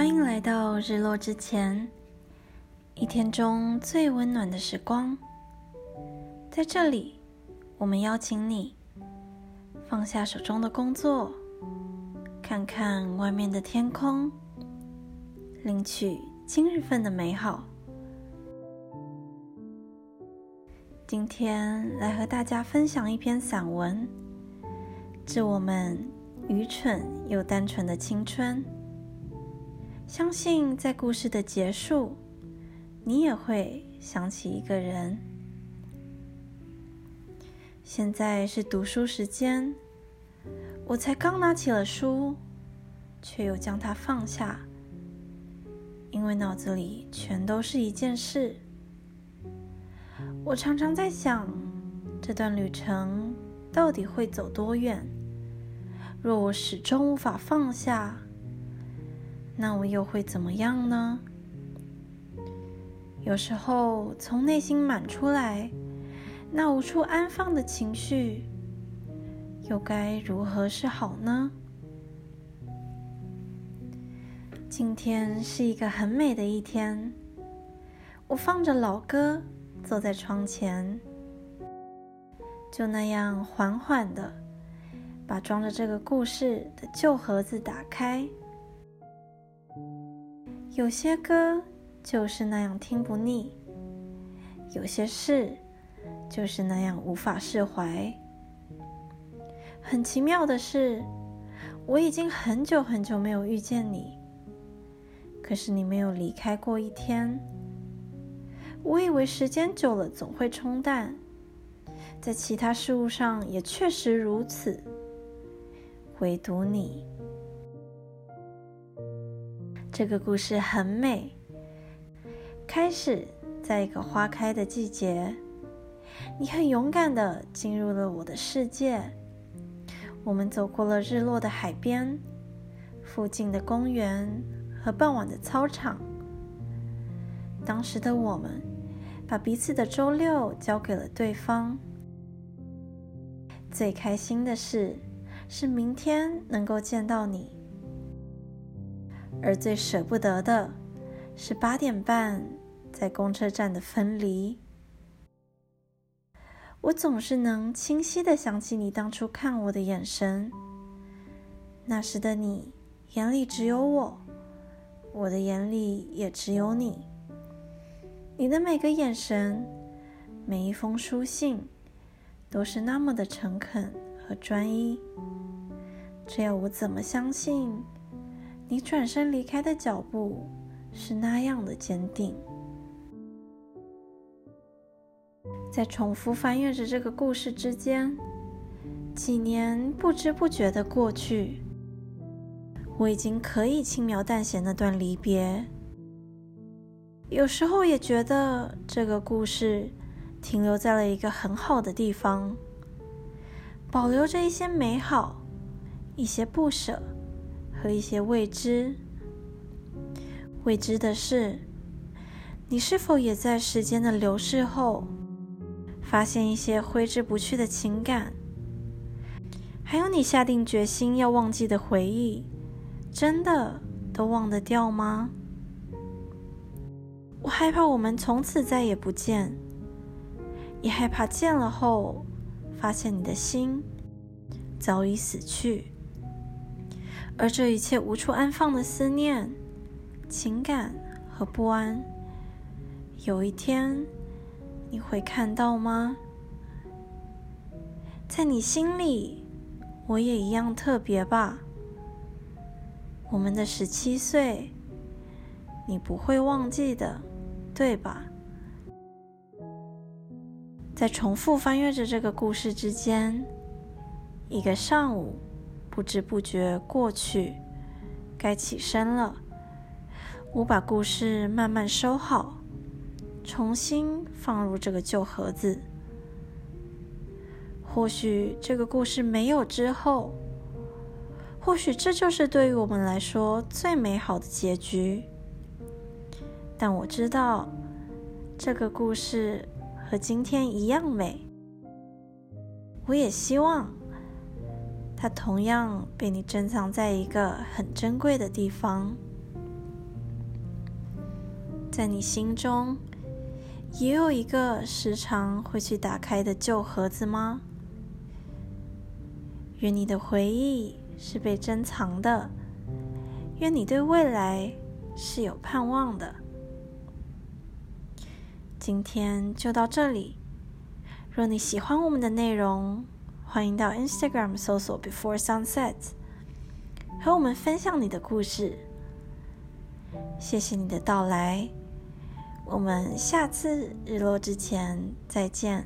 欢迎来到日落之前，一天中最温暖的时光。在这里，我们邀请你放下手中的工作，看看外面的天空，领取今日份的美好。今天来和大家分享一篇散文，致我们愚蠢又单纯的青春。相信在故事的结束，你也会想起一个人。现在是读书时间，我才刚拿起了书，却又将它放下，因为脑子里全都是一件事。我常常在想，这段旅程到底会走多远？若我始终无法放下。那我又会怎么样呢？有时候从内心满出来，那无处安放的情绪，又该如何是好呢？今天是一个很美的一天，我放着老歌，坐在窗前，就那样缓缓的把装着这个故事的旧盒子打开。有些歌就是那样听不腻，有些事就是那样无法释怀。很奇妙的是，我已经很久很久没有遇见你，可是你没有离开过一天。我以为时间久了总会冲淡，在其他事物上也确实如此，唯独你。这个故事很美。开始在一个花开的季节，你很勇敢的进入了我的世界。我们走过了日落的海边、附近的公园和傍晚的操场。当时的我们把彼此的周六交给了对方。最开心的事是明天能够见到你。而最舍不得的是八点半在公车站的分离。我总是能清晰的想起你当初看我的眼神。那时的你眼里只有我，我的眼里也只有你。你的每个眼神，每一封书信，都是那么的诚恳和专一。这要我怎么相信？你转身离开的脚步是那样的坚定。在重复翻阅着这个故事之间，几年不知不觉的过去，我已经可以轻描淡写那段离别。有时候也觉得这个故事停留在了一个很好的地方，保留着一些美好，一些不舍。和一些未知，未知的是，你是否也在时间的流逝后，发现一些挥之不去的情感？还有你下定决心要忘记的回忆，真的都忘得掉吗？我害怕我们从此再也不见，也害怕见了后，发现你的心早已死去。而这一切无处安放的思念、情感和不安，有一天你会看到吗？在你心里，我也一样特别吧。我们的十七岁，你不会忘记的，对吧？在重复翻阅着这个故事之间，一个上午。不知不觉过去，该起身了。我把故事慢慢收好，重新放入这个旧盒子。或许这个故事没有之后，或许这就是对于我们来说最美好的结局。但我知道，这个故事和今天一样美。我也希望。它同样被你珍藏在一个很珍贵的地方。在你心中也有一个时常会去打开的旧盒子吗？愿你的回忆是被珍藏的，愿你对未来是有盼望的。今天就到这里。若你喜欢我们的内容，欢迎到 Instagram 搜索 Before Sunset，和我们分享你的故事。谢谢你的到来，我们下次日落之前再见。